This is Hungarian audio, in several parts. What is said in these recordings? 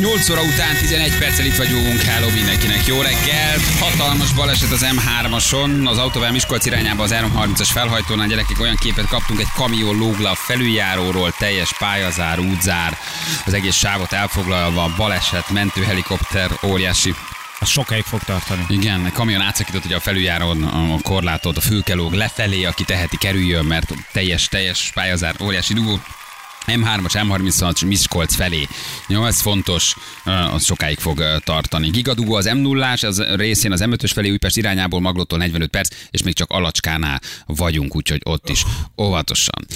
8 óra után 11 perccel itt vagyunk. Hello mindenkinek. Jó reggelt. Hatalmas baleset az M3-ason. Az autóval Miskolc irányába az 330-as felhajtónál gyerekek olyan képet kaptunk, egy kamion lóg le a felüljáróról, teljes pályazár, útzár, az egész sávot elfoglalva, baleset, mentőhelikopter, óriási Az sokáig fog tartani. igen, a kamion átszakított ugye a felüljáron a korlátot, a fülkelóg lefelé, aki teheti kerüljön, mert teljes, teljes pályazár, óriási dugó. M3-as, M36 Miskolc felé. Jó, ez fontos, az sokáig fog tartani. Gigadugó az m 0 az részén az M5-ös felé Újpest irányából Maglótól 45 perc, és még csak Alacskánál vagyunk, úgyhogy ott is óvatosan.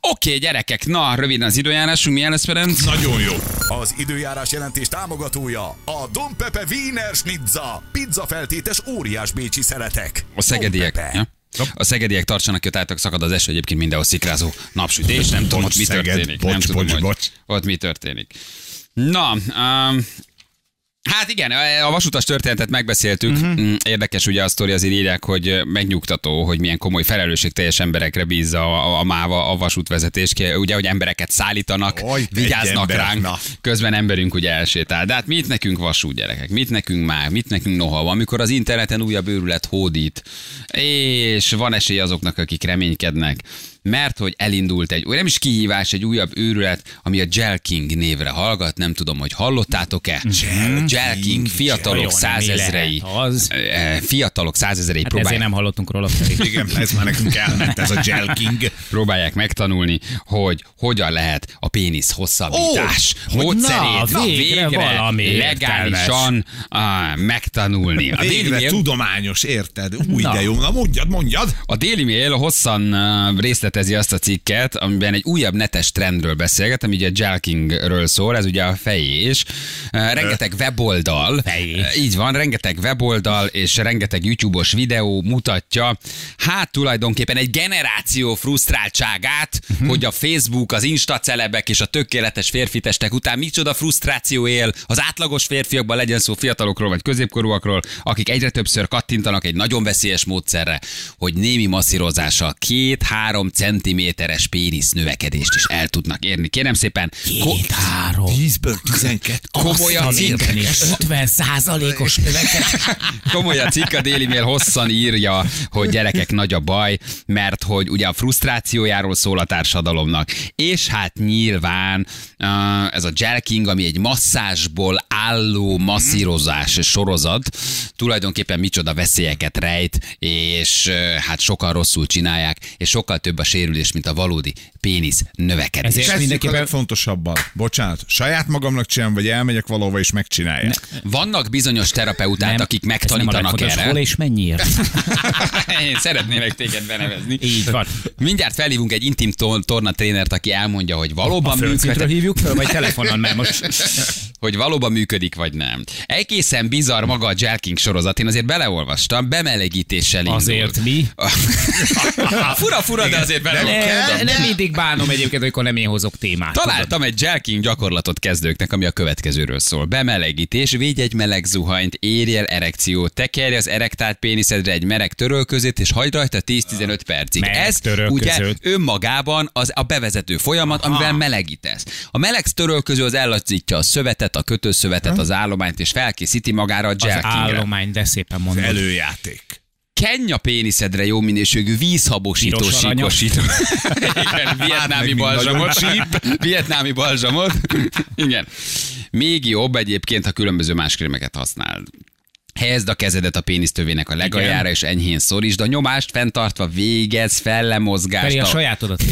Oké, gyerekek, na, röviden az időjárásunk, milyen lesz, Ferenc? Nagyon jó. Az időjárás jelentés támogatója a Don Pepe Wiener Schnitza. Pizza feltétes óriás bécsi szeletek. A szegediek. Pepe. Ja? A szegediek tartsanak ott álltak, szakad az eső, egyébként mindenhol szikrázó napsütés, nem tudom, Bocs, ott mi Szeged, történik. bocs, nem tudom, bocs, hogy bocs. ott mi történik. Na, um, Hát igen, a vasutas történetet megbeszéltük. Uh-huh. Érdekes ugye a sztori, azért írják, hogy megnyugtató, hogy milyen komoly felelősségteljes emberekre bízza a, a máva a vasútvezetés. Ugye, hogy embereket szállítanak, egy vigyáznak ember, ránk, na. közben emberünk ugye elsétál. De hát mit nekünk vasút gyerekek, mit nekünk már, mit nekünk noha van, amikor az interneten újabb őrület hódít, és van esély azoknak, akik reménykednek, mert hogy elindult egy, nem is kihívás, egy újabb őrület, ami a Gel King névre hallgat, nem tudom, hogy hallottátok-e? Gel, Gel King, fiatalok százezrei, fiatalok százezerei Hát ezért próbálják nem hallottunk róla. Igen, ez már nekünk elment, ez a Gel King. próbálják megtanulni, hogy hogyan lehet a pénisz hosszabbítás hogy módszerét na, végre valami legálisan á, megtanulni. A Végre Mail, tudományos, érted? Új, Na. de jó. Na mondjad, mondjad. a Daily Mail hosszan uh, részletezi azt a cikket, amiben egy újabb netes trendről beszélget, ami ugye a jelkingről szól, ez ugye a fejés. Rengeteg weboldal, Fejés. Így van, rengeteg weboldal és rengeteg YouTube-os videó mutatja, hát tulajdonképpen egy generáció frusztráltságát, Mhm. hogy a Facebook, az Insta celebek és a tökéletes férfitestek után micsoda frusztráció él az átlagos férfiakban, legyen szó fiatalokról vagy középkorúakról, akik egyre többször kattintanak egy nagyon veszélyes módszerre, hogy némi masszírozással két-három centiméteres pénisz növekedést is el tudnak érni. Kérem szépen, ko- Két-három. 10-ből 12. Komolyan Azt a cikk. mindenit, 50 százalékos növekedés. Komoly a cikk, a Daily Mail hosszan írja, hogy gyerekek nagy a baj, mert hogy ugye a frusztrációjáról szól a társadalomnak. És hát nyilván uh, ez a jelking, ami egy masszázsból álló masszírozás sorozat, tulajdonképpen micsoda veszélyeket rejt, és uh, hát sokan rosszul csinálják, és sokkal több a sérülés, mint a valódi pénisz növekedés. Ezért- mindenképpen- legfontosabban. Bocsánat, saját magamnak csinálom, vagy elmegyek valahova és megcsinálják. Vannak bizonyos terapeuták, Nem, akik ez nem a megtanítanak erre. Hol és mennyiért? Én szeretnélek téged benevezni. Így van. Mindjárt felhívunk egy intim tor- torna trénert, aki elmondja, hogy valóban A működik, hívjuk föl, vagy telefonon, mert most... hogy valóban működik, vagy nem. Egészen bizarr maga a Jelking sorozat, én azért beleolvastam, bemelegítéssel indult. Azért mi? fura, fura, de azért beleolvastam. Ne, nem mindig bánom egyébként, amikor nem én hozok témát. Találtam egy Jelking gyakorlatot kezdőknek, ami a következőről szól. Bemelegítés, védj egy meleg zuhanyt, érj el erekciót, tekerj az erektált péniszedre egy meleg törölközőt, és hagyd rajta 10-15 percig. Meleg Ez ugye törölközőt. Az Jelkingre. állomány, de szépen mondod. Előjáték. Kenj a péniszedre jó minőségű vízhabosító Piros aranyos. síkosító. Igen, vietnámi balzsamot. mind nagyon Vietnámi balzsamot. Igen. Még jobb egyébként, ha különböző más krémeket használ. Helyezd a kezedet a pénisztövének a legaljára, és enyhén szorítsd a nyomást, fenntartva végez fellemozgást. Feri, a a- sajátodat.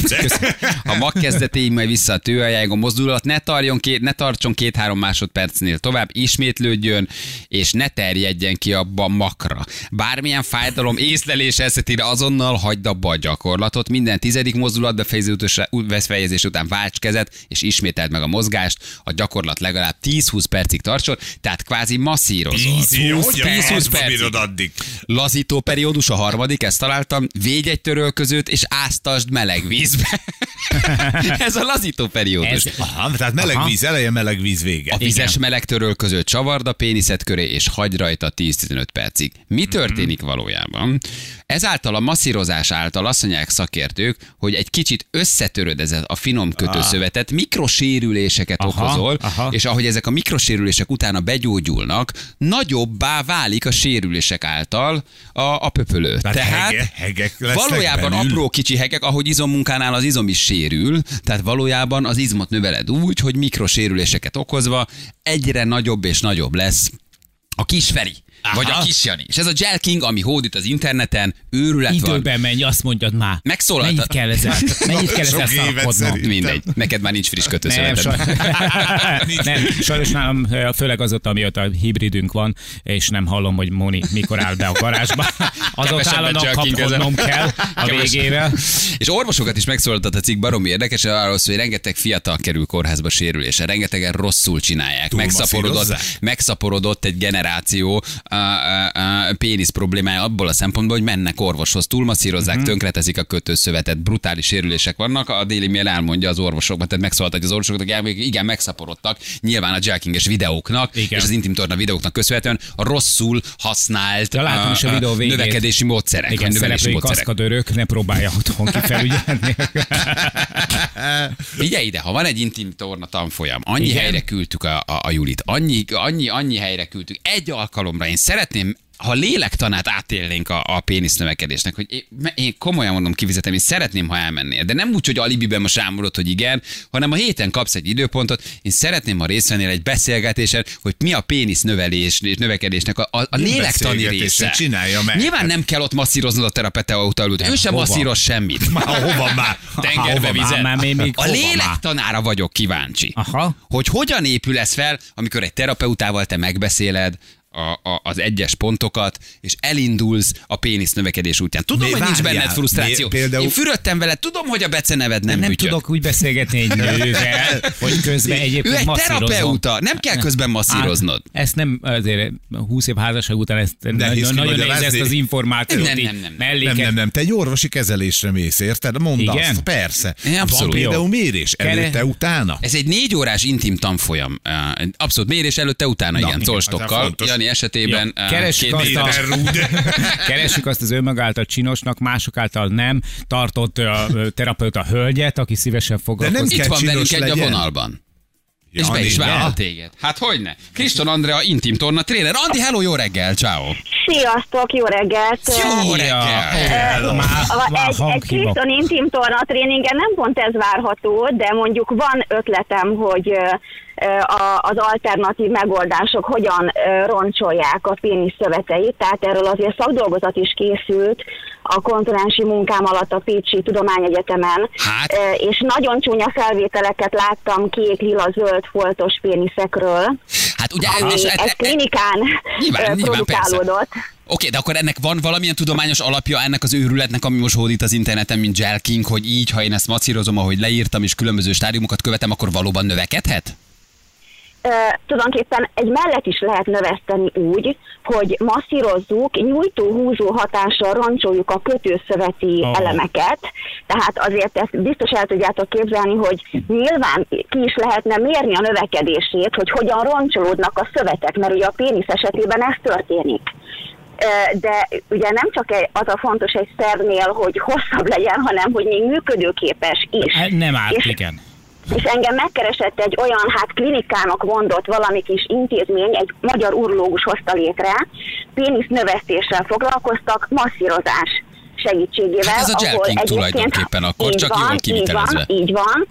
A mag kezdetéig majd vissza a tőajáig a mozdulat, ne, tarjon két, ne tartson két-három másodpercnél tovább, ismétlődjön, és ne terjedjen ki abba a makra. Bármilyen fájdalom észlelés esetére azonnal hagyd abba a gyakorlatot, minden tizedik mozdulat befejezés után válts kezet, és ismételd meg a mozgást, a gyakorlat legalább 10-20 percig tartson, tehát kvázi masszírozol. 10-20 Hogyan 10-20 harcba percig. bírod addig? Lazító periódus a harmadik, ezt találtam. Végy egy törölközőt, és áztasd meleg vízbe. Ez a lazító periódus. Ez- Aha, tehát meleg Aha. víz eleje, meleg víz vége. A vizes meleg törölközőt csavard a péniszed köré, és hagy rajta 10-15 percig. Mi történik valójában? Ezáltal a masszírozás által azt mondják szakértők, hogy egy kicsit összetöröd ez a finom kötőszövetet, mikrosérüléseket Aha, okozol, aha. és ahogy ezek a mikrosérülések utána begyógyulnak, nagyobbá válik a sérülések által a, a pöpölő. Tehát Tehát hege- hegek valójában belül? apró kicsi hegek, ahogy izommunkánál az izom is sérül, tehát valójában az izmot növeled úgy, hogy mikrosérüléseket okozva egyre nagyobb és nagyobb lesz a kis Feri. Vagy a kis Jani. És ez a Gel King, ami hódít az interneten, őrület van. Időben menj, azt mondjad már. Megszólalt- Mennyit kell ezzel, mennyit kell ezzel szerint. Mindegy. Neked már nincs friss Nem, kötőszöveted. saj... nem, sajnos nálam főleg azóta, amióta hibridünk van, és nem hallom, hogy Moni mikor áll be a garázsba. Kevesebbet állandóan kapkodnom kell a végére. És orvosokat is megszólaltat a cikk, baromi érdekes, arról szól, hogy rengeteg fiatal kerül kórházba sérülése, rengetegen rosszul csinálják. Megszaporodott, megszaporodott egy generáció a, a, a pénisz problémája abból a szempontból, hogy mennek orvoshoz, túlmasszírozzák, Mhm. uh-huh. tönkreteszik a kötőszövetet, brutális sérülések vannak. A Daily Mail elmondja az orvosoknak, tehát megszólaltatja az orvosokat, elmondják, igen, megszaporodtak, nyilván a jackinges videóknak, Igen. és az intim torna videóknak köszönhetően a rosszul használt Ja, látom is a videó végét. növekedési módszerek, Igen, szereplői módszerek. kaszkadőrök, ne próbálja otthon kifelügyelni. Figyelj ide, ha van egy intim torna tanfolyam, annyi Igen. helyre küldtük a, a, a Julit, annyi, annyi, annyi helyre küldtük, egy alkalomra én szeretném, ha lélektanát átélnénk a, a pénisz növekedésnek, hogy én, én komolyan mondom, kifizetem, én szeretném, ha elmennél, de nem úgy, hogy alibiben most rámolod, hogy igen, hanem a héten kapsz egy időpontot, én szeretném, ha részt vennél egy beszélgetésen, hogy mi a pénisz növelés és növekedésnek a, a, a lélektani része. csinálja meg. Nyilván nem kell ott masszíroznod a terapeuta utalót, ő sem hova? masszíroz semmit. Már hova már? Tengerbe Hova már? vizen. Már még- még A lélektanára vagyok kíváncsi. Aha. Hogy hogyan épül ez fel, amikor egy terapeutával te megbeszéled a, a, az egyes pontokat, és elindulsz a pénisz növekedés útján. Tudom, Mi hogy nincs várjál? benned frusztráció. Mi például- Én fürödtem vele, tudom, hogy a beceneved nem, Nem bütyök. tudok úgy beszélgetni egy nővel, hogy közben egyébként Ő egy terapeuta, nem kell közben masszíroznod. Á, ezt nem, azért 20 év házasság után ezt nehéz nagyon, nagyon nehéz ezt az információt Nem, nem, nem, nem. Nem, nem, nem, te egy orvosi kezelésre mész, érted? Mondd Igen? azt, persze. Abszolút. Van például mérés, Kere- előtte, utána. Ez egy négy órás intim tanfolyam. Abszolút mérés előtte, utána, igen, igen, colstokkal. Jani esetében Ja, uh, keressük két azt a- Keressük azt az önmaga által csinosnak, mások által nem tartott ö, terapeuta hölgyet, aki szívesen foglalkozik. Itt kell van velünk egy a vonalban. És Ja, be is vállal téged. Hát hogyne. Kriston Andrea, intim torna tréner. Andi, hello, jó reggel, ciao. Sziasztok, jó reggelt! Jó Ja, reggel. Már egy, egy. Kriston intim torna tréningen nem pont ez várható, de mondjuk van ötletem, hogy az alternatív megoldások hogyan roncsolják a pénisz szöveteit, tehát erről azért szakdolgozat is készült a konferensi munkám alatt a Pécsi Tudományegyetemen, Hát? És nagyon csúnya felvételeket láttam kék, lila, zöld foltos péniszekről, Hát ugye, ami és, ez klinikán Nyilván, nyilván, persze. produkálódott. Oké, de akkor ennek van valamilyen tudományos alapja ennek az őrületnek, ami most hódít az interneten, mint Gel King, hogy így, ha én ezt macírozom, ahogy leírtam, és különböző stádiumokat követem, akkor valóban növekedhet? Tulajdonképpen egy mellet is lehet növeszteni úgy, hogy masszírozzuk, nyújtó-húzó hatással roncsoljuk a kötőszöveti Aha. elemeket, tehát azért ezt biztos el tudjátok képzelni, hogy nyilván ki is lehetne mérni a növekedését, hogy hogyan roncsolódnak a szövetek, mert ugye a pénisz esetében ez történik. De ugye nem csak az a fontos egy szervnél, hogy hosszabb legyen, hanem hogy még működőképes is. Hát Nem árt, És- igen. És engem megkeresett egy olyan, hát klinikának mondott valami kis intézmény, egy magyar urológus hozta létre, pénisz növesztéssel foglalkoztak, masszírozás segítségével. Hát ez a King egyébként- tulajdonképpen akkor, így csak van, jól így kivitelezve. van, így van,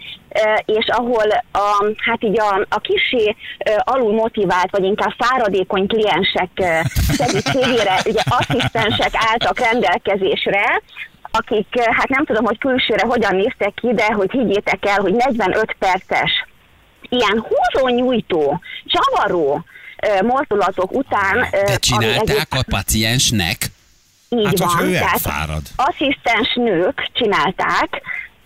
és ahol a, hát így a, a kisé alul motivált, vagy inkább fáradékony kliensek segítségére ugye asszisztensek álltak rendelkezésre, akik, eh, hát nem tudom, hogy külsőre hogyan néztek ki, de hogy higgyétek el, hogy 45 perces ilyen húzó-nyújtó, csavaró ö, mozdulatok után... ö, De csinálták egyéb- a paciensnek? így Hát, van, ő tehát elfárad. asszisztens nők csinálták,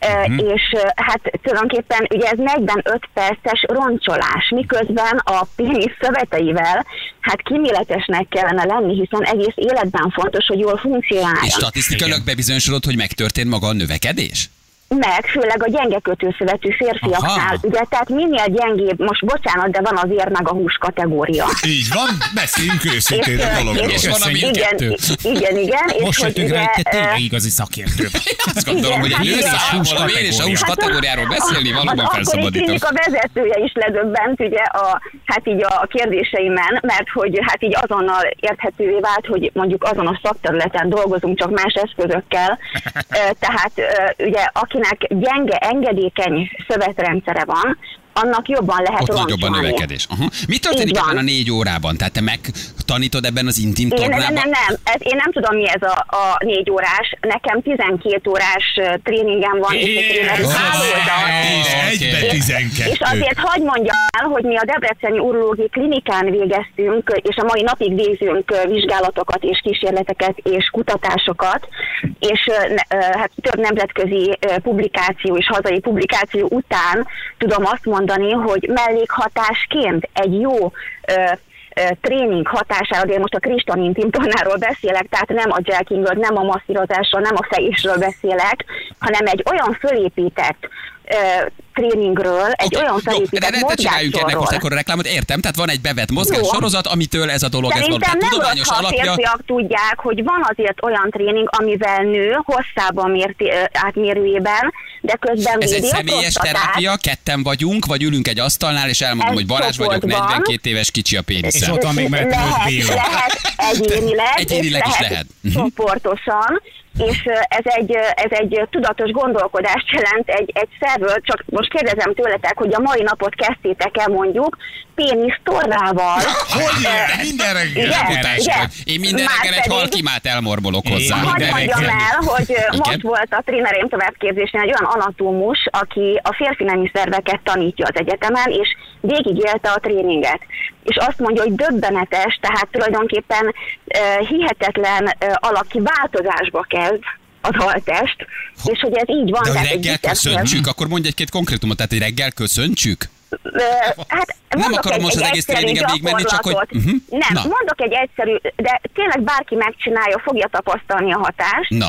Uh-huh. És ö, hát tulajdonképpen ugye ez 45 perces roncsolás, miközben a pénisz szöveteivel hát kíméletesnek kellene lenni, hiszen egész életben fontos, hogy jól funkcionáljon. És statisztikailag bebizonyosodott, hogy megtörtént maga a növekedés? Meg, főleg a gyenge kötőszövetű férfiaknál, Aha. ugye, tehát minél gyengébb, most bocsánat, de van az ér meg a hús kategória. Így van, beszéljünk őszintén a dologról. és van, ami- igen, kettő. igen, igen, és Most hogy jöttünk rá, hogy te tényleg igazi szakértő. Azt gondolom, hogy egy hát hús valami és a hús kategória. kategóriáról beszélni valóban felszabadító. klinika vezetője is ledöbbent ugye a, hát így a kérdéseimen, mert hogy hát így azonnal érthetővé vált, hogy mondjuk azon a szakterületen dolgozunk, csak más eszközökkel. Tehát ugye akinek gyenge, engedékeny szövetrendszere van, annak jobban lehet Ott nagyobb a növekedés. Aha. Mi történik ebben a négy órában? Tehát te megtanítod ebben az intim Én nem, tornában? nem, nem, ez, én nem tudom, mi ez a, a négy órás. Nekem 12 órás tréningem van, és egy. És egybe És 12. azért hagyd mondjam el, hogy mi a Debreceni Urológiai Klinikán végeztünk, és a mai napig végzünk vizsgálatokat és kísérleteket és kutatásokat, és hát több nemzetközi publikáció és hazai publikáció után tudom azt mondani, hogy mellékhatásként egy jó ö, tréning hatására, de én most a kristanin timtornáról beszélek, tehát nem a jelkingről, nem a masszírozásról, nem a fejésről beszélek, hanem egy olyan fölépített tréningről, egy Oké, olyan Jó, de felépített ne, ne csináljunk ennek most akkor a reklámot, értem, tehát van egy bevett mozgássorozat, amitől ez a dolog, ez Szerintem tehát nem rossz, tudományos ha a alapja. férfiak tudják, hogy van azért olyan tréning, amivel nő hosszában mérti, átmérőjében, de közben Ez egy személyes terápia, ketten vagyunk, vagy ülünk egy asztalnál, és elmondom, Ez hogy Balázs vagyok, csoportban. 42 éves, kicsi a És péniszem. ott van még mellett lehet, lehet egyénileg, Egyénileg és is lehet, lehet. Csoportosan, és ez egy, ez egy tudatos gondolkodást jelent egy, egy szervről, csak most kérdezem tőletek, hogy a mai napot kezdtétek el mondjuk pénisz tornával. Hogy ilyen? Minden reggel. igen, Utás. Én minden Már reggel egy halkimát elmorbolok hozzá. Hadd mondjam el, hogy Igen. most volt a trénereim továbbképzésnél egy olyan anatómus, aki a férfi nemi szerveket tanítja az egyetemen, és végigélte a tréninget. És azt mondja, hogy döbbenetes, tehát tulajdonképpen uh, hihetetlen uh, alaki változásba kezd az haltest, és hogy ez így van. De hogy egy reggel köszöntsük, akkor mondj egy-két konkrétumot, tehát hogy reggel köszöntsük? Hát Nem akarom most az egész tréningen végigmenni, csak hogy-. Mhm. Nem, Na. mondok egy egyszerű, de tényleg bárki megcsinálja, fogja tapasztalni a hatást. Na.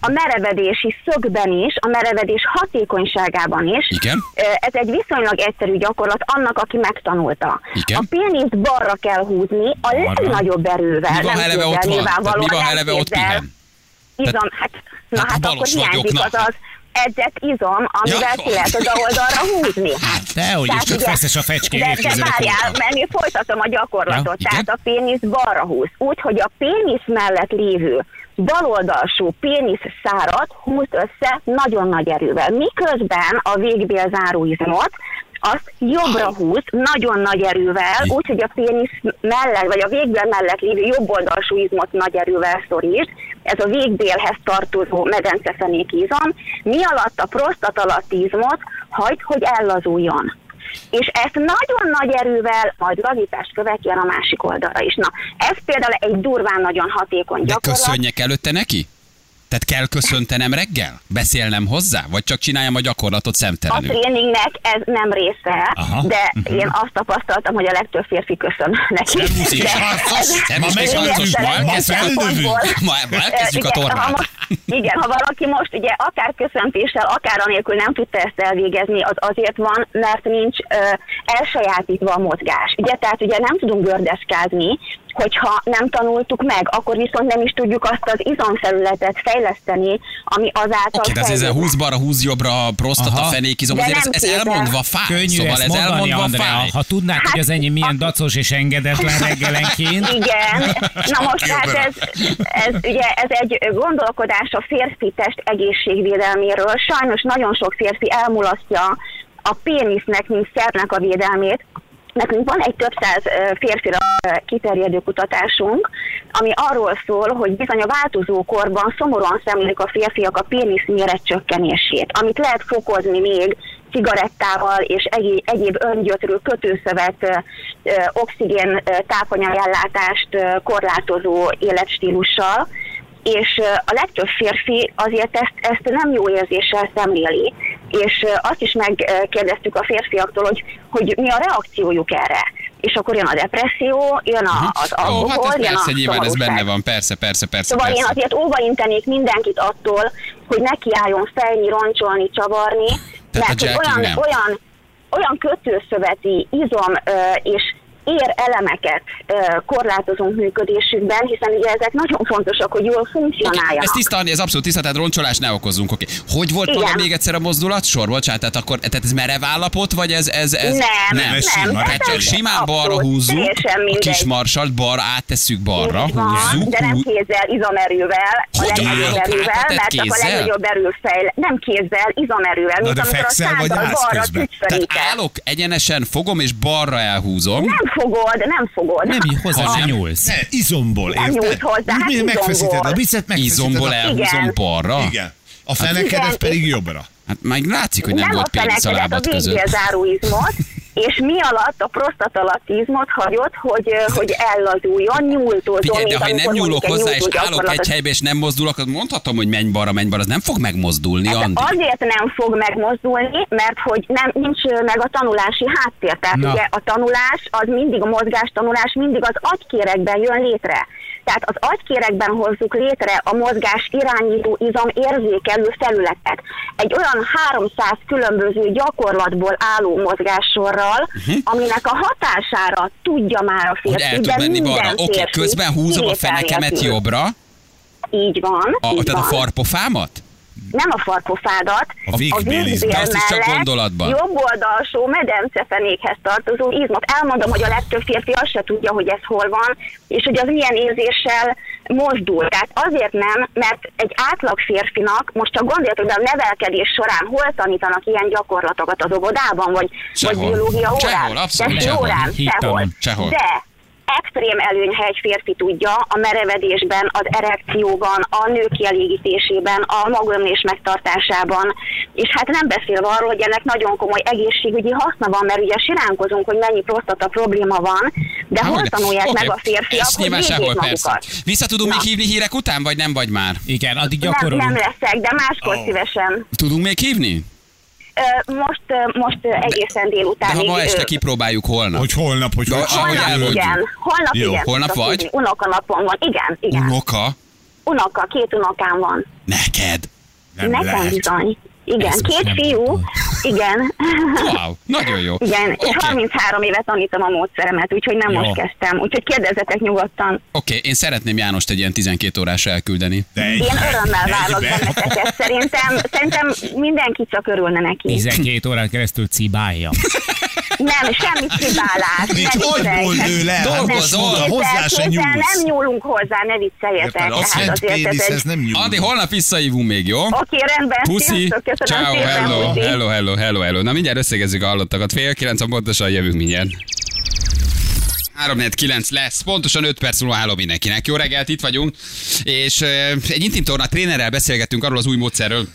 A merevedési szögben is, a merevedés hatékonyságában is. Igen. Ez egy viszonylag egyszerű gyakorlat annak, aki megtanulta. Igen. A péniszt balra kell húzni a legnagyobb erővel. Mi van, nem eleve ott van? Tehát mi van, eleve ott pihen? Izom, hát, na Hát hát, akkor hiányzik az az edzett izom, amivel Ja. ki lehet oda oldalra húzni. Dehogy is, Tehát csak feszes a fecské De, de várjál, mert én folytatom a gyakorlatot. Ja, Tehát igen. a pénisz balra húz. Úgy, hogy a pénisz mellett lévő baloldalsó pénisz szárat húz össze nagyon nagy erővel. Miközben a végbél záróizmot azt jobbra húz, nagyon nagy erővel, úgy, hogy a pénisz mellett, vagy a végbél mellett lévő jobb oldalsó izmot nagy erővel szorít. Ez a végbélhez tartozó medencefenék izom, mi alatt a prostat izmot hagyd, hogy ellazuljon. És ezt nagyon nagy erővel majd lazítást követően a másik oldalra is. Na, ez például egy durván nagyon hatékony De gyakorlat. köszönjek előtte neki? Tehát kell köszöntenem reggel? Beszélnem hozzá? Vagy csak csináljam a gyakorlatot A szemtelenül? tréningnek ez nem része, Aha. de én azt tapasztaltam, hogy a legtöbb férfi köszön neki. És De harcos! Ma- ma ilyen felnövünk. szempontból. Ma, ma elkezdjük a tornát. most- Igen, ha valaki most ugye akár köszöntéssel, akár anélkül nem tudta ezt elvégezni, az azért van, mert nincs ö, elsajátítva a mozgás. Ugye, tehát ugye nem tudunk gördeskázni, hogyha nem tanultuk meg, akkor viszont nem is tudjuk azt az izomfelületet fejleszteni, ami azáltal Oké, de ezzel fejlődne. 20 balra, 20 jobbra, prostata, fenékizom, De azért ez, nem ez elmondva fáj. Könnyű szóval ezt ez mondani, elmondva Andrea. fáj. Ha tudnák, hogy az enyém milyen dacos és engedetlen reggelenként. Igen, na most hát ez, ez, ugye, ez egy gondolkodás a férfi test egészségvédelméről. Sajnos nagyon sok férfi elmulasztja a pénisznek, mint szervnek a védelmét. Nekünk van egy több száz férfira kiterjedő kutatásunk, ami arról szól, hogy bizony a változó korban szomorúan szemlélik a férfiak a pénisz méret csökkenését, amit lehet fokozni még cigarettával és egyéb, öngyötrő kötőszövet, oxigén tápanyagellátást korlátozó életstílussal, és a legtöbb férfi azért ezt, ezt nem jó érzéssel szemléli, és azt is megkérdeztük a férfiaktól, hogy, hogy mi a reakciójuk erre. És akkor jön a depresszió, jön a, az Jó, alkohol, hát ez jön persze, a nyilván ez benne van, persze, persze, persze. Szóval én persze. azért óvaintenék mindenkit attól, hogy nekiálljon fejni, roncsolni, csavarni, Tehát mert olyan, nem. olyan, olyan kötőszöveti izom ö, és ér elemeket korlátozunk működésükben, hiszen ugye ezek nagyon fontosak, hogy jól funkcionáljanak. ez tiszta, Andi, ez abszolút tiszta, tehát roncsolás ne okozzunk. Oké. Hogy volt Igen. maga még egyszer a mozdulat sor? Bocsánat, tehát akkor tehát ez merev állapot, vagy ez... ez, ez Nem, nem. ez nem, sima. Tehát csak ez simán abszolút, balra húzzuk, a kis marsalt balra áttesszük balra, Így van, húzzuk, de nem kézzel, izomerővel, a Hogy legnagyobb erővel, mert csak a legnagyobb erő fejl... Nem kézzel, izomerővel, mint de amikor a száddal balra közben? Tehát állok, egyenesen fogom és balra elhúzom. Nem fogod, nem fogod. Nem hozzá Ha nem. nyúlsz. Ne, izomból, Nem érted? nyújt hozzá, hát izomból. Megfeszíted a bicet, megfeszíted Izomból a... elhúzom Igen. balra. Igen. A fenekedet pedig jobbra. Hát már látszik, hogy nem, nem volt a pénisz a fenekedet, a lábad és mi alatt a prostata alatt izmot hagyott, hogy, hogy ellazuljon, nyúltozon, Figyelj, de ha én nem nyúlok hozzá, és állok egy helybe, és nem mozdulok, akkor mondhatom, hogy menj balra, menj balra, az nem fog megmozdulni, Ez Andi. azért nem fog megmozdulni, mert hogy nem, nincs meg a tanulási háttér. Tehát Na. ugye a tanulás, az mindig, a mozgás tanulás mindig az agykérekben jön létre. Tehát az agykérekben hozzuk létre a mozgás irányító izom érzékelő felületet. Egy olyan 300 különböző gyakorlatból álló mozgássorral, aminek a hatására tudja már a Mhm. Hogy férfi, el tud menni balra. Oké, férfi közben húzom a fenekemet jobbra, Így van, a, így tehát a van farpofámat? Nem a farpofádat, A. De azt is csak gondolatban. jobb oldalsó medencefenékhez tartozó izmot. Elmondom, hogy a legtöbb férfi azt se tudja, hogy ez hol van, és hogy az milyen érzéssel mozdul. Tehát azért nem, mert egy átlag férfinak, most csak gondoljatok, de a nevelkedés során hol tanítanak ilyen gyakorlatokat az óvodában, vagy, vagy Sehol. biológia órán, Sehol, abszolút sehol. órán, sehol. Sehol. De extrém előny, ha egy férfi tudja a merevedésben, az erekcióban, a nők kielégítésében, a magömlés megtartásában, és hát nem beszélve arról, hogy ennek nagyon komoly egészségügyi haszna van, mert ugye siránkozunk, hogy mennyi prostata probléma van, de hol Hogyne. tanulják Oké, meg a férfiak, ezt hogy sehol, persze. magukat. Vissza tudunk még hívni hírek után, vagy nem vagy már? Igen, addig Nem, nem gyakorolunk. leszek, de máskor Ó. szívesen. Tudunk még hívni? Most, most egészen De délután. ha ma este kipróbáljuk holnap. Hogy holnap, hogy De Holnap elmondjuk. igen, holnap Jó, igen. holnap vagy? tudni. Unokanapom van, igen, igen. Unoka? Unoka, két unokám van. Neked? nem Nekem lehet. bizony. Igen, Ezt két fiú, tudom. igen. Wow, nagyon jó. Igen, és Oké, 33 éve tanítom a módszeremet, úgyhogy nem Jó. most kezdtem. Úgyhogy kérdezzetek nyugodtan. Oké, én szeretném Jánost egy ilyen 12 órásra elküldeni. De egy, Én örömmel egyben. benneteket. Szerintem, szerintem mindenki csak örülne neki. 12 órán keresztül cibálja. Nem, semmi cibálás. Nincs agyból lő le. hát Dolgozol. Hozzá se nyúlsz. nem nyúlunk hozzá, ne vicceljetek. A szent péniszhez nem nyúl. Andi, holnap visszahívunk még, jó? Oké, rendben. Puszi, ciao, hello, hello, hello, hello, hello. Na mindjárt összegezzük a hallottakat. Fél kilenc, pontosan jövünk mindjárt. 349 lesz, pontosan 5 perc múlva állom mindenkinek. Jó reggelt, itt vagyunk, és uh, egy intim torna trénerrel beszélgettünk arról az új módszerről,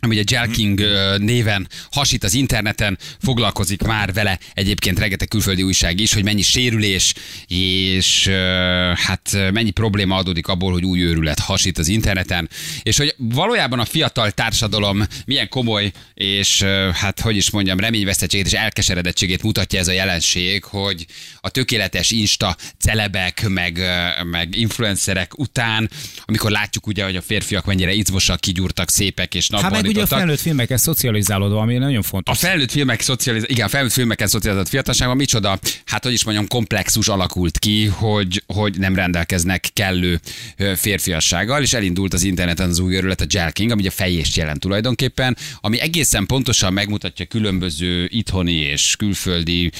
ami ugye Jelking ö, néven hasít az interneten, foglalkozik már vele egyébként rengeteg külföldi újság is, hogy mennyi sérülés és hát mennyi probléma adódik abból, hogy új őrület hasít az interneten, és hogy valójában a fiatal társadalom milyen komoly és hát hogy is mondjam, reményvesztettségét és elkeseredettségét mutatja ez a jelenség, hogy a tökéletes insta celebek, meg, meg influencerek után, amikor látjuk ugye, hogy a férfiak mennyire izmosak, kigyúrtak, szépek és Hát meg ugye a felnőtt filmekkel szocializálódva, ami nagyon A fontos. felnőtt filmek szocializ... igen, a felnőtt filmeken szocializált fiatalságban micsoda, hát hogy is mondjam, komplexus alakult ki, hogy, hogy nem rendelkeznek kellő férfiassággal, és elindult az interneten az új örület, a Jelking, ami a fejést jelent tulajdonképpen, ami egészen pontosan megmutatja különböző itthoni és külföldi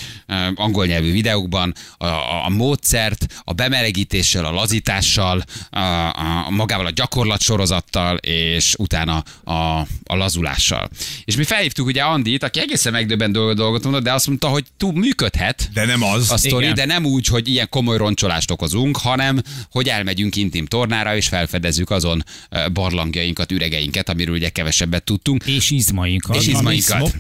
angol nyelvű videókban a, a, a módszert, a bemelegítéssel, a lazítással, a, a, magával a gyakorlatsorozattal, és utána a, a lazulással. És mi felhívtuk ugye Andit, aki egészen megdöbbent dolgot, dolgot mondott, de azt mondta, hogy túl működhet, De nem az. a sztori, Igen. de nem úgy, hogy ilyen komoly roncsolást okozunk, hanem hogy elmegyünk intim tornára, és felfedezzük azon barlangjainkat, üregeinket, amiről ugye kevesebbet tudtunk. És izmainkat. És izmainkat.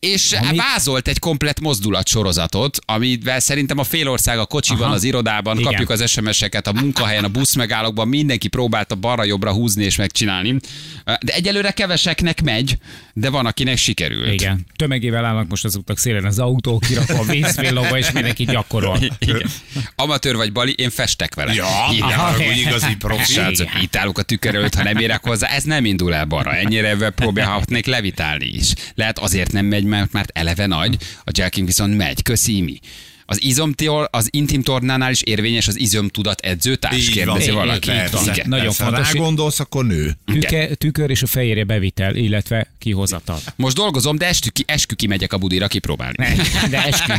És Ami- vázolt egy komplet mozdulat sorozatot, amivel szerintem a fél ország a kocsiban, Aha. az irodában, Igen. kapjuk az SMS-eket, a munkahelyen, a buszmegállókban, mindenki próbálta balra-jobbra húzni és megcsinálni. De egyelőre keveseknek megy, de van, akinek sikerült. Igen. Tömegével állnak most az utak szélen az autók, kirakva a vízvillogva, és mindenki gyakorol. Igen. Amatőr vagy Bali, én festek vele. Ja, Így aha, hogy igazi profi. Srácok, itt állok a tükör előtt, ha nem érek hozzá, ez nem indul el balra. Ennyire ebben próbálhatnék levitálni is. Lehet azért nem megy, mert már eleve nagy, a jacking viszont megy. Köszi mi. Az izomtól, az intim tornánál is érvényes az izomtudat edzőtárs, kérdezi valaki. Igen. Nagyon Persze, ha fontos. Rá gondolsz, akkor nő. Tüke, tükör és a fejére bevitel, illetve kihozatal. Most dolgozom, de eskü, ki, eskü kimegyek a budira kipróbálni. Ne, De eskü.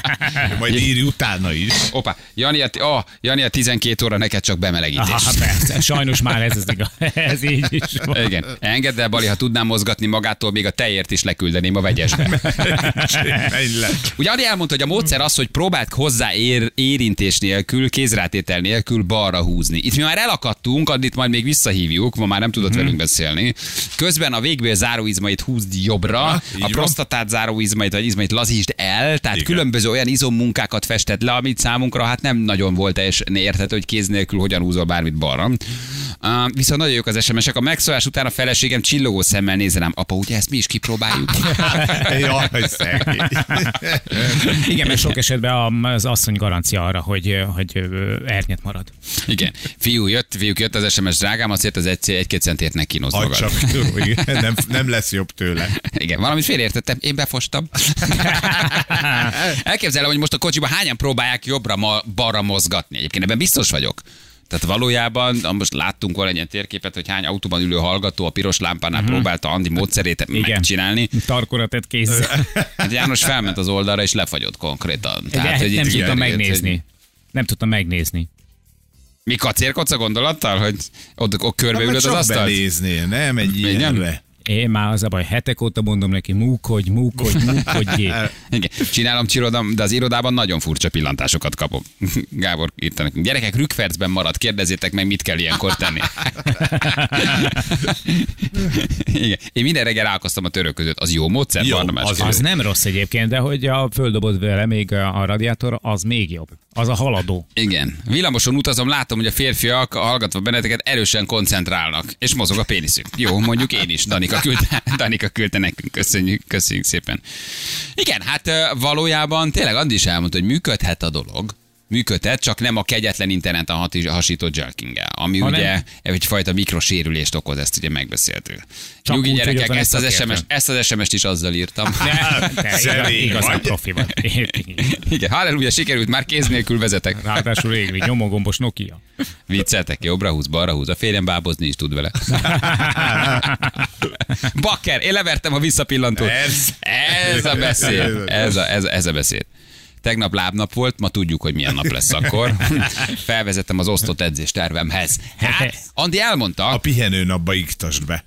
Majd írj utána is. Opa, Jani, a, oh, Jani, a 12 óra neked csak bemelegítés. Aha, persze, sajnos már ez az igaz. Ez így is van. Igen. Engedd el, Bali, ha tudnám mozgatni magától, még a tejért is leküldeném a vegyesbe. Ugye Adi elmondta, hogy a módszer az, hogy próbált hozzá ér, érintés nélkül, kézrátétel nélkül balra húzni. Itt mi már elakadtunk, Addit majd még visszahívjuk, ma már nem tudott velünk beszélni. Közben a végbél záróizmait húzd jobbra, így a prostatát záróizmait vagy izmait lazítsd el, tehát Igen. különböző olyan izommunkákat festett le, amit számunkra hát nem nagyon volt teljesen érthető, hogy kéz nélkül hogyan húzol bármit balra. Uh, viszont nagyon jók az SMS-ek. A megszólás után a feleségem csillogó szemmel néz rám. Apa, ugye ezt mi is kipróbáljuk? Jaj. Igen, mert sok esetben a- az asszony garancia arra, hogy, hogy ernyet marad. Igen. Fiú jött, fiúk jött az SMS drágám, azért az egy, egy-két centért ne kínoz magad. csak, nem, nem lesz jobb tőle. Igen, valamit félreértettem, én befostam. Elképzelem, hogy most a kocsiban hányan próbálják jobbra, ma, balra mozgatni. Egyébként ebben biztos vagyok. Tehát valójában, most láttunk volna egy ilyen térképet, hogy hány autóban ülő hallgató a piros lámpánál uh-huh. próbálta Andi módszerét Igen. megcsinálni. Tarkora tett kézzel. Hát János felment az oldalra és lefagyott konkrétan. De hogy nem igen, megnézni. hogy- Nem tudtam megnézni. Mi kacérkodsz a gondolattal, hogy ott, ott körbeülöd Hát, az asztalt? benéznél, nem egy ilyenre. Én már az a baj, hetek óta mondom neki, múkodj, múkodj, múkodj. Igen, csinálom, csirodam, de az irodában nagyon furcsa pillantásokat kapok. Gábor írta nekünk. Gyerekek, rükfercben marad, kérdezzétek meg, mit kell ilyenkor tenni. Igen. Én minden reggel állkoztam a török között. Az jó módszer? Jó, az Az nem rossz egyébként, de hogy a földobod vele még a radiátor, az még jobb. Az a haladó. Igen. Villamoson utazom, látom, hogy a férfiak hallgatva benneteket erősen koncentrálnak, és mozog a péniszük. Jó, mondjuk én is. Danika küldte, Danika küldte nekünk. Köszönjük, köszönjük szépen. Igen, hát valójában tényleg Andi is elmondta, hogy működhet a dolog. Működhet, csak nem a kegyetlen interneten hati- hasított jerkinggel, ami Hanem- ugye egyfajta mikrosérülést okoz, ezt ugye megbeszéltük. Csak Nyugi úgy, gyerekek, ezt egy az. SMS, ezt az SMS-t is azzal írtam. Igazán profi vagy. Igen, halleluja, sikerült, már kéz nélkül vezetek. Ráadásul régli, nyomógombos Nokia. Vicceltek, jobbra húz, balra húz. A férjem bábozni is tud vele. Bakker, én levertem a visszapillantót. Persze. Ez a beszéd. Ez a, ez, a- ez a beszéd. Tegnap lábnap volt, ma tudjuk, hogy milyen nap lesz akkor. Felvezettem az osztott edzés tervemhez. Hát, Andi elmondta, A pihenő napba iktasd be.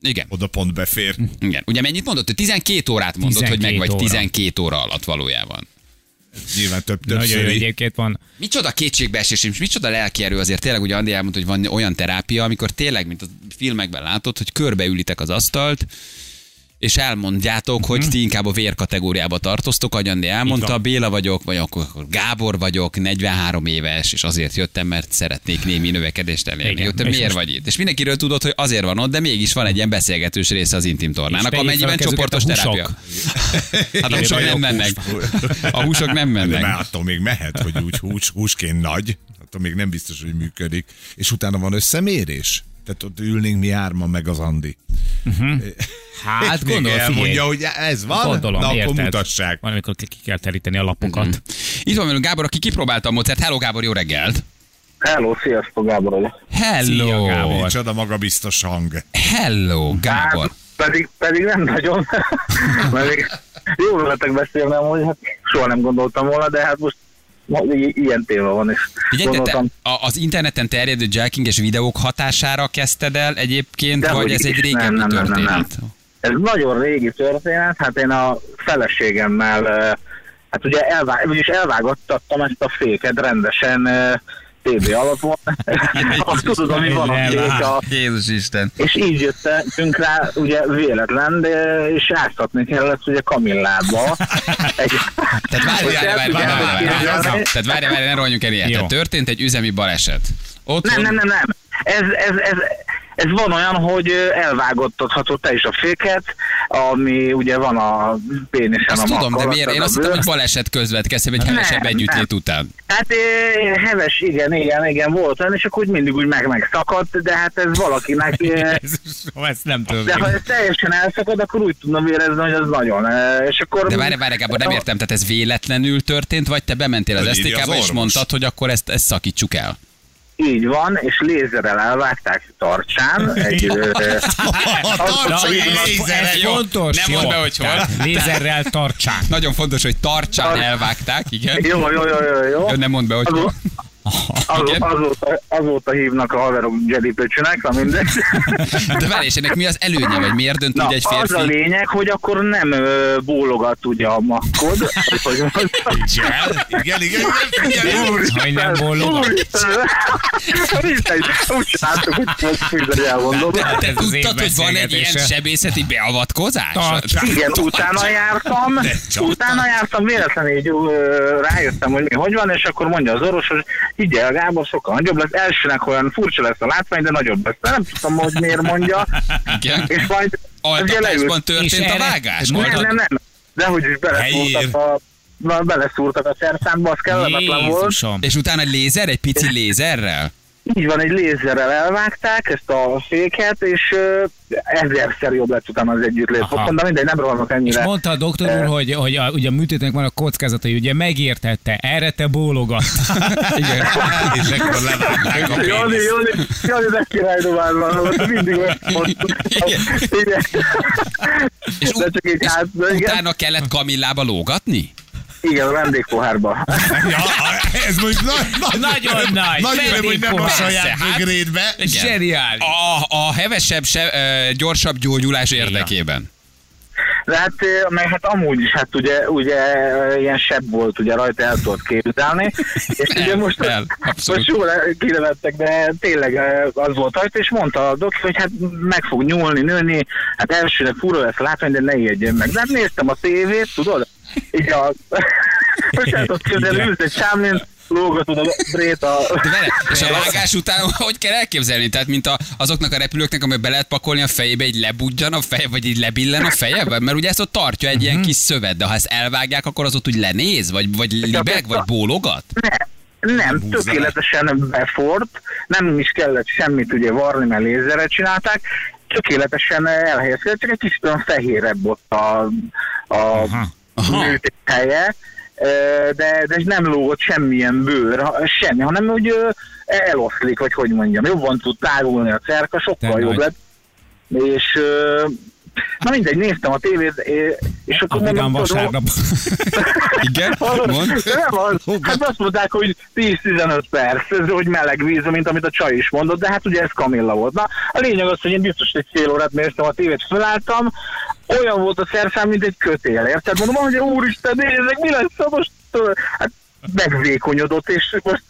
igen, Oda pont befér. igen. Ugye mennyit mondott? Hogy 12 órát mondott, hogy meg 12 vagy óra. 12 óra alatt valójában. Nyilván több Nagyon jó egyébként van. Micsoda kétségbeesés, és micsoda lelki erő azért tényleg, ugye Andi elmondta, hogy van olyan terápia, amikor tényleg, mint a filmekben látod, hogy körbeülitek az asztalt, és elmondjátok, hogy ti inkább a vérkategóriába tartoztok, ahogy Andi elmondta. Béla vagyok, vagy akkor Gábor vagyok, 43 éves, és azért jöttem, mert szeretnék némi növekedést elérni. Igen, és miért most- vagy itt? És mindenkiről tudod, hogy azért van ott, de mégis van egy ilyen beszélgetős része az intim tornának, amennyiben csoportos a húsok. terápia. Hát a húsok nem mennek. A húsok nem De mennek. már attól még mehet, hogy úgy hús, húsként nagy, attól még nem biztos, hogy működik. És utána van összemérés. Tehát ott ülnénk mi hárman meg az Andi. Hát És még gondolom, elmondja, figyelj. hogy ez van, Gondolom, na akkor érted. mutassák. Van, amikor ki kell teríteni a lapokat. Itt van velünk Gábor, aki kipróbálta a módszert. Hello Gábor, jó reggelt! Hello, sziasztok, Gábor vagyok. Hello! Szia, Gábor. Micsoda magabiztos hang. Hello, Gábor! Hát, pedig, pedig nem nagyon. Jól veletek beszélnem, hogy hát soha nem gondoltam volna, de hát most ilyen téma van, és Figyelj, te, az interneten terjedő jackinges videók hatására kezdted el egyébként, Dehogy vagy ez egy régebbi nem, nem, nem, nem, történet? ez nagyon régi történet, hát én a feleségemmel, hát ugye elvá, vagyis elvágattattam ezt a féket rendesen TB alapon. Azt tudod, ami van a fék, a, Jézus Isten. és így jöttünk rá, ugye véletlen, de, és áztatni kellett ugye kamillába. Egy, Tehát várj, várj, várj, tudjátok várj, várj, várj, képzelni? Tehát várj, várj, ne rohanjunk el ilyet. Tehát történt egy üzemi baleset. Ott nem, nem, nem, nem. Ez, ez, ez, ez van olyan, hogy elvágottathatod te is a féket, ami ugye van a pénisen Azt a tudom, de miért? Én azt hittem, hogy baleset közvetkezett, egy hevesebb Nem, együttlét nem. után. Hát heves, igen, igen, igen, volt olyan, és akkor úgy mindig úgy meg megszakadt, de hát ez valakinek, Jézusom, ezt nem tudom. de ha ez teljesen elszakad, akkor úgy tudnom érezni, hogy az nagyon. És akkor... De várj, várj, Gábor, nem értem, tehát ez véletlenül történt, vagy te bementél az STK-ba és mondtad, hogy akkor ezt, ezt szakítsuk el? Így van, és lézerrel elvágták tartsán. Egy, ö, lézerrel. Jó, fontos. nem mondd be, hogy hol. Lézerrel tartsán. Nagyon fontos, hogy tartsán elvágták, igen. jó, jó, jó, jó, jó. Nem mond be, hogy hol. Az, azóta, azóta hívnak a haverok Jedi Pöcsönek, na mindegy. De várj, és ennek mi az előnye, vagy miért dönt Na, úgy egy az a férfi? lényeg, hogy akkor nem ö, bólogat ugye a makkod. hogy Igen, igen, igen, igen, igen. Hogy nem bólogat. Úristen, úgy csináltuk, hogy most elmondom. De Hát te ez az tudtad, hogy van egy ilyen sebészeti beavatkozás? Igen, utána jártam, utána jártam, véletlenül így rájöttem, hogy mi hogy van, és akkor mondja az orvos, hogy higgyel, Gábor, sokkal nagyobb lesz, elsőnek olyan furcsa lesz a látvány, de nagyobb lesz. De nem tudtam, hogy miért mondja, Igen. és majd leült. Altatásban És történt a vágás? Nem, nem, nem, de hogy is Helyér. beleszúrtak a, na, beleszúrtak a szerszámba, az kellemetlen volt. És utána lézer, egy pici lézerrel? Így van, egy lézerrel elvágták ezt a féket, és ezerszer jobb lett utána az együttlét. Aha. Mondom, mindegy, nem rohanok És ennyire. mondta a doktor úr, hogy, hogy a, ugye a műtétnek van a kockázatai, ugye megértette, erre te bólogat. Igen. És akkor levágták a Jani. Jani, Jani, de király dobálva, mindig. És, De csak így és hát, de igen, utána kellett Kamillába lógatni? Igen, a vendégpohárba. Ja, ez most nagy, nagy, Nagyon nagy. Nagy öröm, hogy nem a saját hát. bögrédbe. Igen. Zseniális. A, a hevesebb, se, gyorsabb gyógyulás érdekében. De hát, meg hát amúgy is, hát ugye, ugye ilyen sebb volt, ugye rajta el tudott képzelni. És ugye El, most, el, most jól kinevettek, de tényleg az volt rajta, és mondta a doki, hogy hát meg fog nyúlni, nőni, hát elsőnek fura lesz látvány, de ne ijedjen meg. De hát néztem a tévét, tudod? Ott képzelni, ült egy sámlin, lógatod a brét a... De vele, és a vágás után hogy kell elképzelni? Tehát, mint a, azoknak a repülőknek, amely be lehet pakolni a fejébe, így lebudjan a feje, vagy így lebillen a feje? Mert ugye ezt ott tartja egy ilyen kis szövet, de ha ezt elvágják, akkor az ott úgy lenéz, vagy, vagy libeg, vagy bólogat? Ne, nem, húzza le. tökéletesen befort, nem is kellett semmit ugye varni, mert lézerre csinálták, tökéletesen elhelyezkedett, csak egy kicsit olyan fehérebb ott a, a Aha. Műtét helye, ö, de, de nem lógott semmilyen bőr, semmi, hanem úgy eloszlik, vagy hogy mondjam, jobban tud tágulni a cerka, sokkal Te jobb nagy. lett, és na mindegy, néztem a tévét, és akkor vidám mondom, vasárnap. Igen? Mond? nem az. Hát azt mondták, hogy 10-15 perc, ez hogy meleg víz, mint amit a csaj is mondott, de hát ugye ez Kamilla volt. Na, a lényeg az, hogy én biztos egy fél órát néztem a tévét, felálltam, olyan volt a szerszám, mint egy kötél, érted? Mondom, hogy úristen, nézzek, mi lesz most? Hát megvékonyodott, és most,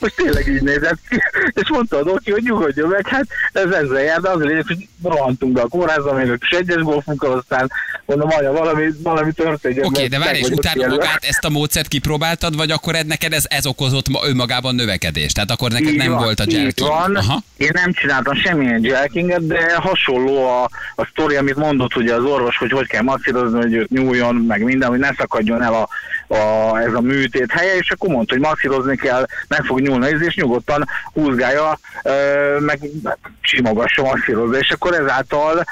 most tényleg így nézett ki. És mondta a doki, hogy nyugodjon meg, hát ez ezzel jár, de az a lényeg, hogy rohantunk be a kórházba, még is egyes golfunkkal, aztán mondom, anya, valami, valami történjen. Oké, mert de várj, és utána kijelölve. magát ezt a módszert kipróbáltad, vagy akkor ed- neked ez, ez okozott ma önmagában növekedést? Tehát akkor neked Így nem van, volt a jerky? Van. Aha. Én nem csináltam semmilyen jelkinget, de hasonló a, a sztori, amit mondott ugye az orvos, hogy hogy kell masszírozni, hogy őt nyúljon, meg minden, hogy ne szakadjon el a, a, ez a műtét helye, és akkor mondta, hogy masszírozni kell, meg fog nyúlni, és nyugodtan húzgálja, meg simogassa, masszírozza, és akkor ezáltal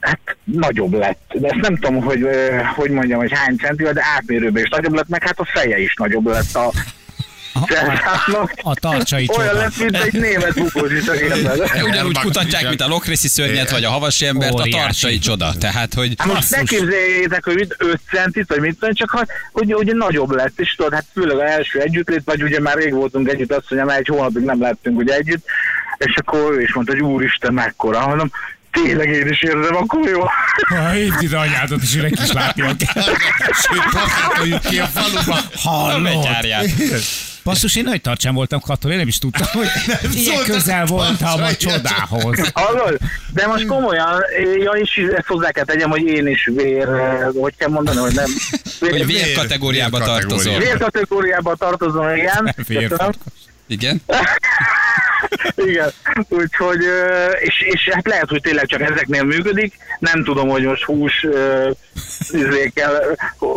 hát nagyobb lett. De ezt nem tudom, hogy hogy mondjam, hogy hány centivel, de átmérőben is nagyobb lett, meg hát a feje is nagyobb lett a, A tartsai Olyan csoda. lesz, mint egy német bukózsi, csak érted? Ugyanúgy kutatják, mint a lokrészi szörnyet, vagy a havasi embert, a tartsai csoda. Tehát, hogy Hát most ne képzeljétek, hogy mit 5 centit, vagy mit tudom, csak ha, hogy ugye nagyobb lett, és tudod, hát főleg az első együttlét, vagy ugye már rég voltunk együtt, azt mondja, már egy hónapig nem lettünk ugye együtt, és akkor ő is mondta, hogy úristen, mekkora, mondom, tényleg én is érzem, akkor jó. Ha hívd ide anyádat, és őnek is látnia kell. Pakátoljuk ki a faluba. Hallod? Betyárját. Basszus, én nagy tartsán voltam katol, én nem is tudtam, hogy ilyen szóltak közel voltam a csodához. Hallod? De most komolyan, ja, és ezt hozzá kell tegyem, hogy én is vér, hogy kell mondani, hogy nem. Hogy Vér, vér kategóriába vér tartozol. kategória. vérkategóriába tartozom, igen. Vérfarkas. Igen? Igen, úgyhogy, és, és hát lehet, hogy tényleg csak ezeknél működik, nem tudom, hogy most hús ö, izékkel,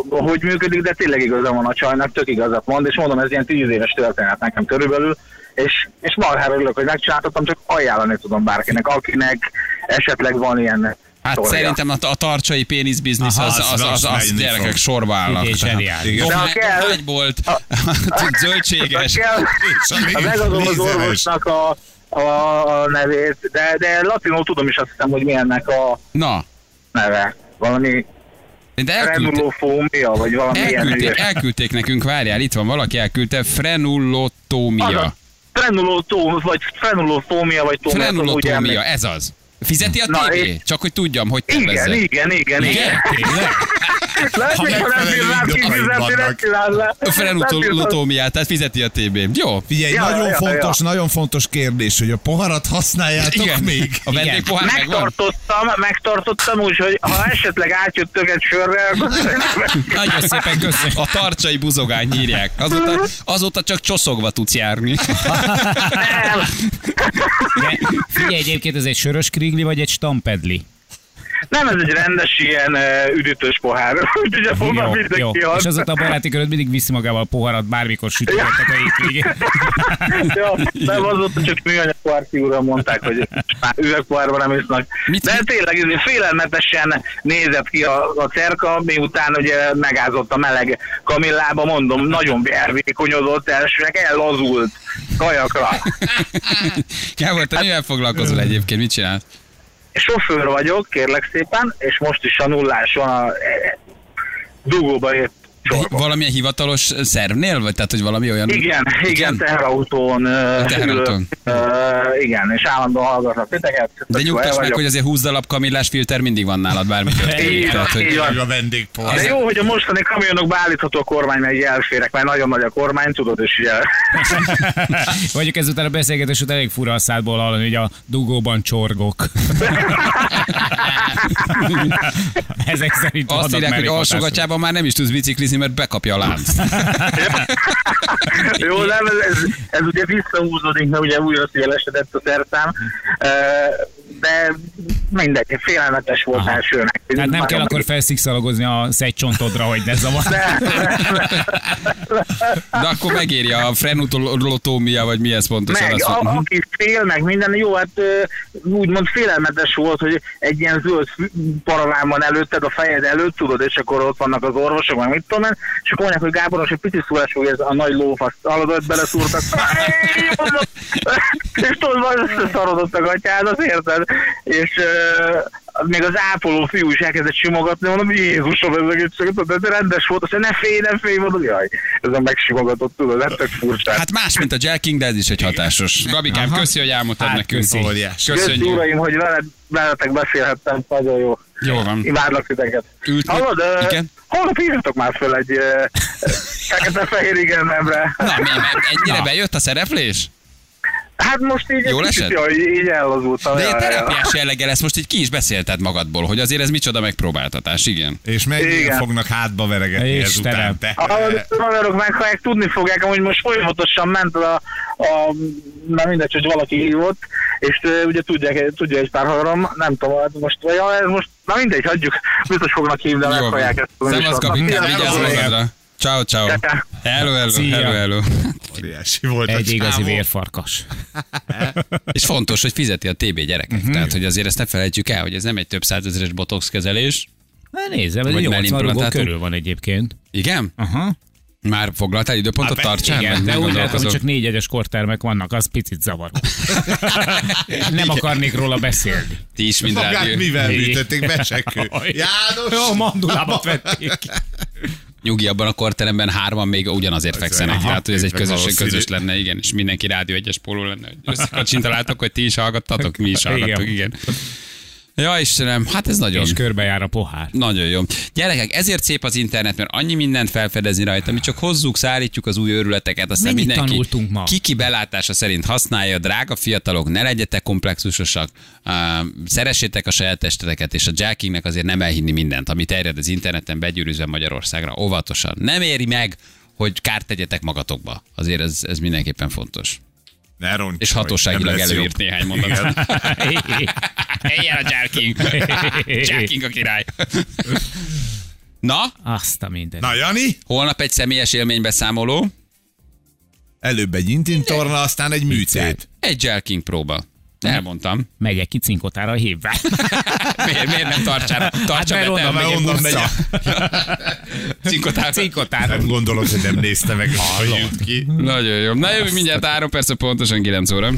hogy működik, de tényleg igaza van a csajnak, tök igazat mond, és mondom, ez ilyen tíz éves történet nekem körülbelül, és, és marhára örülök, hogy megcsináltattam, csak ajánlani tudom bárkinek, akinek esetleg van ilyen Hát sztorja. szerintem a, a tartsai péniszbiznisz Aha, az, az, az, az, az gyerekek fog. sorba állnak. Kell- Dohánybolt, zöldséges. A ha megadom az orvosnak a, a, a nevét, de, de latinul tudom is azt hiszem, hogy milyennek a Na, neve. Valami de elküldték, vagy valami ilyen elküldték, elküldték nekünk, várjál, itt van valaki elküldte, frenullotómia. a Frenulotóm, vagy frenulofómia, vagy tómia. Frenullotómia, ez az. Fizeti a Na, TV? és- Csak hogy tudjam, hogy Igen, tervezze. igen, igen, igen. Igen? Tényleg? Hogy frenullotómiát, tehát fizeti a TB. Jó. Figyelj, Ja, nagyon ja, ja, fontos, nagyon fontos kérdés, hogy a poharat használjátok Igen. még. A vendégpohár megvan? Megtartottam, megtartottam, úgyhogy ha esetleg átjöttök egy sörre, akkor Nagyon szépen köszönöm. A tartsai buzogány írják. Azóta, azóta csak csoszogva tudsz járni. Figyelj, egyébként ez egy sörös krigli, vagy egy stampedli? Nem, ez egy rendes ilyen üdítős pohár. Úgyhogy a Jó, honnan jó. mindenki És azóta a baráti köröd mindig viszi magával a poharat, bármikor sütögettek a hétvégén. ja, nem az ott csak műanyag pohár kívülről mondták, hogy üvegpohárban nem isznak. Mit- De tényleg ez félelmetesen nézett ki a, a cerka, miután ugye megázott a meleg kamillába, mondom, nagyon elvékonyodott, elsőnek ellazult kajakra. Gábor, te mivel foglalkozol egyébként? Mit csinálsz? Sofőr vagyok, kérlek szépen, és most is a nullás van a e, dugóba ért sorba. valamilyen hivatalos szervnél? Vagy tehát, hogy valami olyan... Igen, igen, teherautón. ö, teherautón. ülök, ö, Igen, és állandóan hallgatlak titeket. De nyugtass meg, hogy azért 20 darab kamillás filter mindig van nálad, bármi történik. Van, Tehát, hogy így van. Meg a vendégpohar. De jó, hogy a mostani kamionokba állítható a kormány, meg így elférek, mert nagyon nagy a kormány, tudod, és ugye... Mondjuk ezután a beszélgetés után elég fura a szádból hallani, hogy a dugóban csorgok. Ezek szerint azt írják, hogy alsógatyában már nem is tudsz biciklizni, mert bekapja a lánc. jó, nem, ez, ez, ez, ugye visszahúzódik, mert ugye újra szélesedett a szerszám, de mindegy, félelmetes volt Aha. elsőnek. Tehát nem kell akkor felszikszalagozni a szegycsontodra, hogy ne zavar. De akkor megéri a frenutolotómia, vagy mi ez pontosan? Meg, Azt a, mondom. aki fél, meg minden, jó, hát úgymond félelmetes volt, hogy egy ilyen zöld paraván van előtted, a fejed előtt, tudod, és akkor ott vannak az orvosok, meg mit tudom én, és akkor mondják, hogy Gáboros, egy pici szólás, hogy ez a nagy lófasz, hogy beleszúrtak. és tudod, majd összeszarodott a gatyád, az érted? És még az ápoló fiú is elkezdett simogatni, mondom, Jézusom, ez egész de ez rendes volt, azt mondja, ne félj, ne félj, mondom, jaj, ezen megsimogatott, tudod, ez tök furcsa. Hát más, mint a Jacking, de ez is egy hatásos. Gabikám, Aha. köszi, hogy elmondtad Hát, nekünk. köszi. Óriás. Köszönjük, Köszönjük. uraim, hogy veled, veletek beszélhettem, nagyon jó. Jó van. Imádlak titeket. Ült- Hallod, Igen? holnap írjatok már föl egy fekete-fehér igenemre. Na, mi, ennyire bejött a szereplés? Hát most így Jól egy kicsit, jaj, így ellazultam. De terápiás jellege lesz, most így ki is beszélted magadból, hogy azért ez micsoda megpróbáltatás, igen. És mennyire fognak hátba veregetni Istenem. ezután te? A haverok meghallják, tudni fogják, amúgy most folyamatosan ment a, a már mindegy, hogy valaki hívott, és ugye tudják, tudja egy pár haverom, nem tudom, hát most, vagy ja, ez most, na mindegy, hagyjuk, biztos fognak hívni, meghallják ezt. Szevasz, szia, vigyázz magadra. Ciao, ciao. Hello, hello, Szia. hello, hello. Óriási volt a Egy igazi vérfarkas. És fontos, hogy fizeti a TB gyerekek. Mhm. Uh-huh. Tehát, hogy azért ezt ne felejtjük el, hogy ez nem egy több százezeres botox kezelés. Nézem, ez Vagy 80 rugó körül van egyébként. Igen? Aha. Már foglaltál időpontot Hát, tartsál? Igen, de úgy látom, hogy csak négy egyes kortermek vannak, az picit zavaró. Nem akarnék róla beszélni. Ti is mind Magát rádió. mivel műtötték? Besekő. János! Jó, mandulába vették. Nyugi, abban a korteremben hárman még ugyanazért fekszenek. Aha. Tehát, hogy ez egy közös, közös lenne, igen, és mindenki rádió egyes póló lenne. hogy Összekacsintaláltok, hogy ti is hallgattatok, mi is hallgattuk, Igen. igen. Ja, Istenem, hát ez nagyon... És körbejár a pohár. Nagyon jó. Gyerekek, ezért szép az internet, mert annyi mindent felfedezni rajta, mi csak hozzuk, szállítjuk az új őrületeket, aztán Mennyit mindenki tanultunk ma? kiki belátása szerint használja, drága fiatalok, ne legyetek komplexusosak, uh, szeressétek a saját testeteket, és a jackingnek azért nem elhinni mindent, ami terjed az interneten begyűrűzve Magyarországra. Óvatosan. Nem éri meg, hogy kárt tegyetek magatokba. Azért ez, ez mindenképpen fontos. Ne roncs, És hatóságilag előírt néhány mondatot. Éljen a jacking! jacking a király! Na, Azt a minden. Na, Jani? Holnap egy személyes élménybeszámoló, Előbb egy intintorna, aztán egy műtét. egy Gel King próba. Elmondtam. Megyek ki cinkotára a hévvel. Miért, miért nem tartsára? Tartsa mert be, te onnan onnan utca. Cinkotár. Cinkotára. Nem gondolod, hogy nem nézte meg. Hallom. ki. Nagyon jó. Na jövő mindjárt 3 perc pontosan 9 óra.